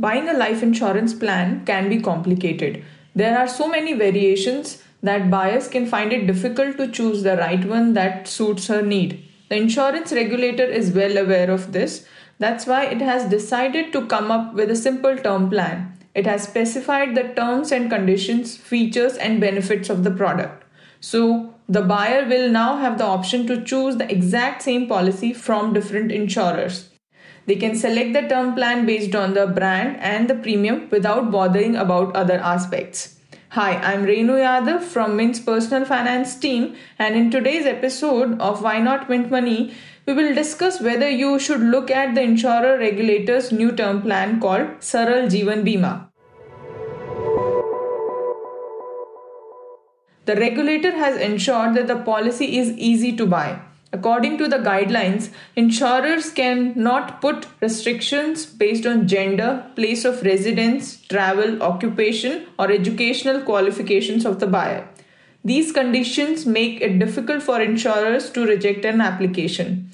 Buying a life insurance plan can be complicated. There are so many variations that buyers can find it difficult to choose the right one that suits her need. The insurance regulator is well aware of this. That's why it has decided to come up with a simple term plan. It has specified the terms and conditions, features, and benefits of the product. So, the buyer will now have the option to choose the exact same policy from different insurers. They can select the term plan based on the brand and the premium without bothering about other aspects. Hi, I'm Renu Yadav from Mint's personal finance team, and in today's episode of Why Not Mint Money, we will discuss whether you should look at the insurer regulator's new term plan called Saral Jeevan Bima. The regulator has ensured that the policy is easy to buy. According to the guidelines, insurers can not put restrictions based on gender, place of residence, travel, occupation, or educational qualifications of the buyer. These conditions make it difficult for insurers to reject an application.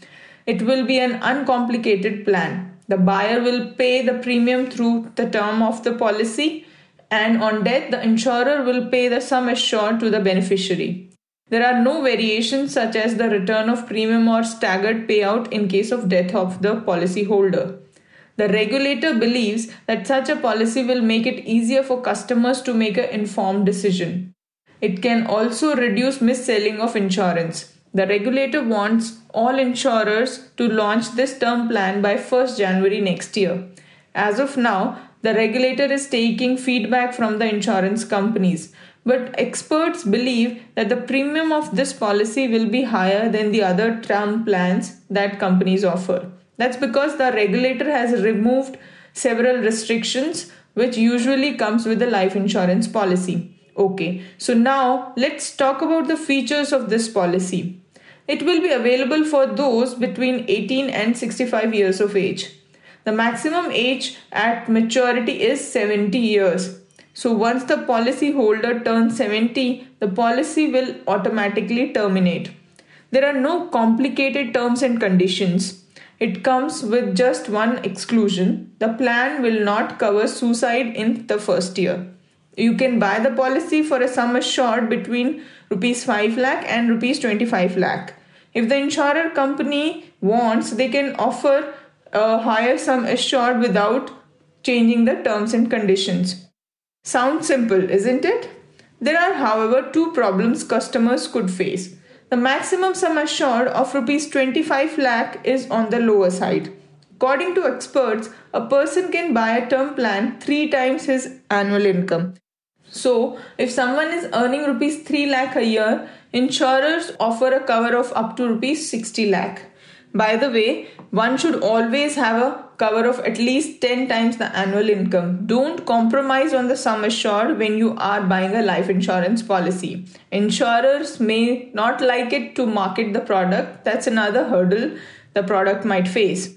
It will be an uncomplicated plan. The buyer will pay the premium through the term of the policy and on death, the insurer will pay the sum assured to the beneficiary. There are no variations such as the return of premium or staggered payout in case of death of the policyholder. The regulator believes that such a policy will make it easier for customers to make an informed decision. It can also reduce mis-selling of insurance. The regulator wants all insurers to launch this term plan by 1st January next year. As of now, the regulator is taking feedback from the insurance companies. But experts believe that the premium of this policy will be higher than the other term plans that companies offer. That's because the regulator has removed several restrictions which usually comes with a life insurance policy. Okay, so now let's talk about the features of this policy. It will be available for those between 18 and 65 years of age. The maximum age at maturity is 70 years. So once the policy holder turns 70, the policy will automatically terminate. There are no complicated terms and conditions. It comes with just one exclusion. The plan will not cover suicide in the first year. You can buy the policy for a sum assured between rupees 5 lakh and rupees 25 lakh. If the insurer company wants, they can offer a higher sum assured without changing the terms and conditions. Sounds simple, isn't it? There are, however, two problems customers could face. The maximum sum assured of rupees 25 lakh is on the lower side. According to experts, a person can buy a term plan three times his annual income. So, if someone is earning rupees 3 lakh a year, insurers offer a cover of up to rupees 60 lakh. By the way, one should always have a cover of at least 10 times the annual income. Don't compromise on the sum assured when you are buying a life insurance policy. Insurers may not like it to market the product, that's another hurdle the product might face.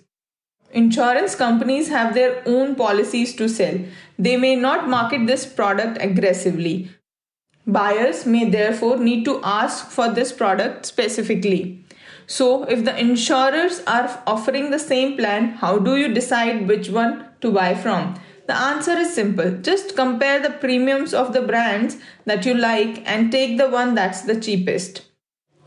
Insurance companies have their own policies to sell. They may not market this product aggressively. Buyers may therefore need to ask for this product specifically. So, if the insurers are offering the same plan, how do you decide which one to buy from? The answer is simple. Just compare the premiums of the brands that you like and take the one that's the cheapest.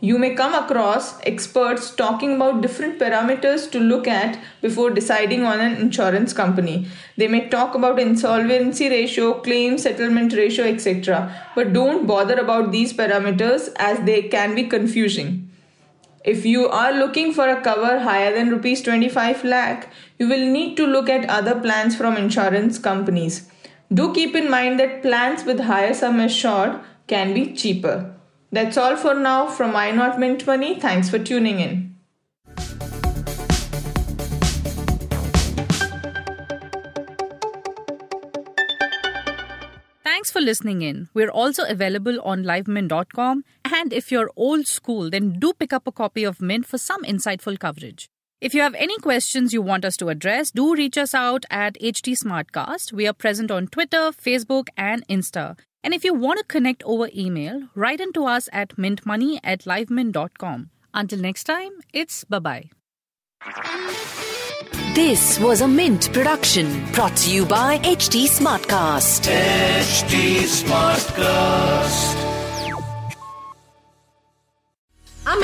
You may come across experts talking about different parameters to look at before deciding on an insurance company. They may talk about insolvency ratio, claim settlement ratio, etc. But don't bother about these parameters as they can be confusing. If you are looking for a cover higher than rupees 25 lakh, you will need to look at other plans from insurance companies. Do keep in mind that plans with higher sum assured can be cheaper. That's all for now from Why Not Mint Money. Thanks for tuning in. Thanks for listening in. We're also available on livemint.com. And if you're old school, then do pick up a copy of Mint for some insightful coverage. If you have any questions you want us to address, do reach us out at HT Smartcast. We are present on Twitter, Facebook, and Insta. And if you want to connect over email, write into us at mintmoney at livemint.com. Until next time, it's bye bye. This was a Mint production brought to you by HT Smartcast. HT Smartcast.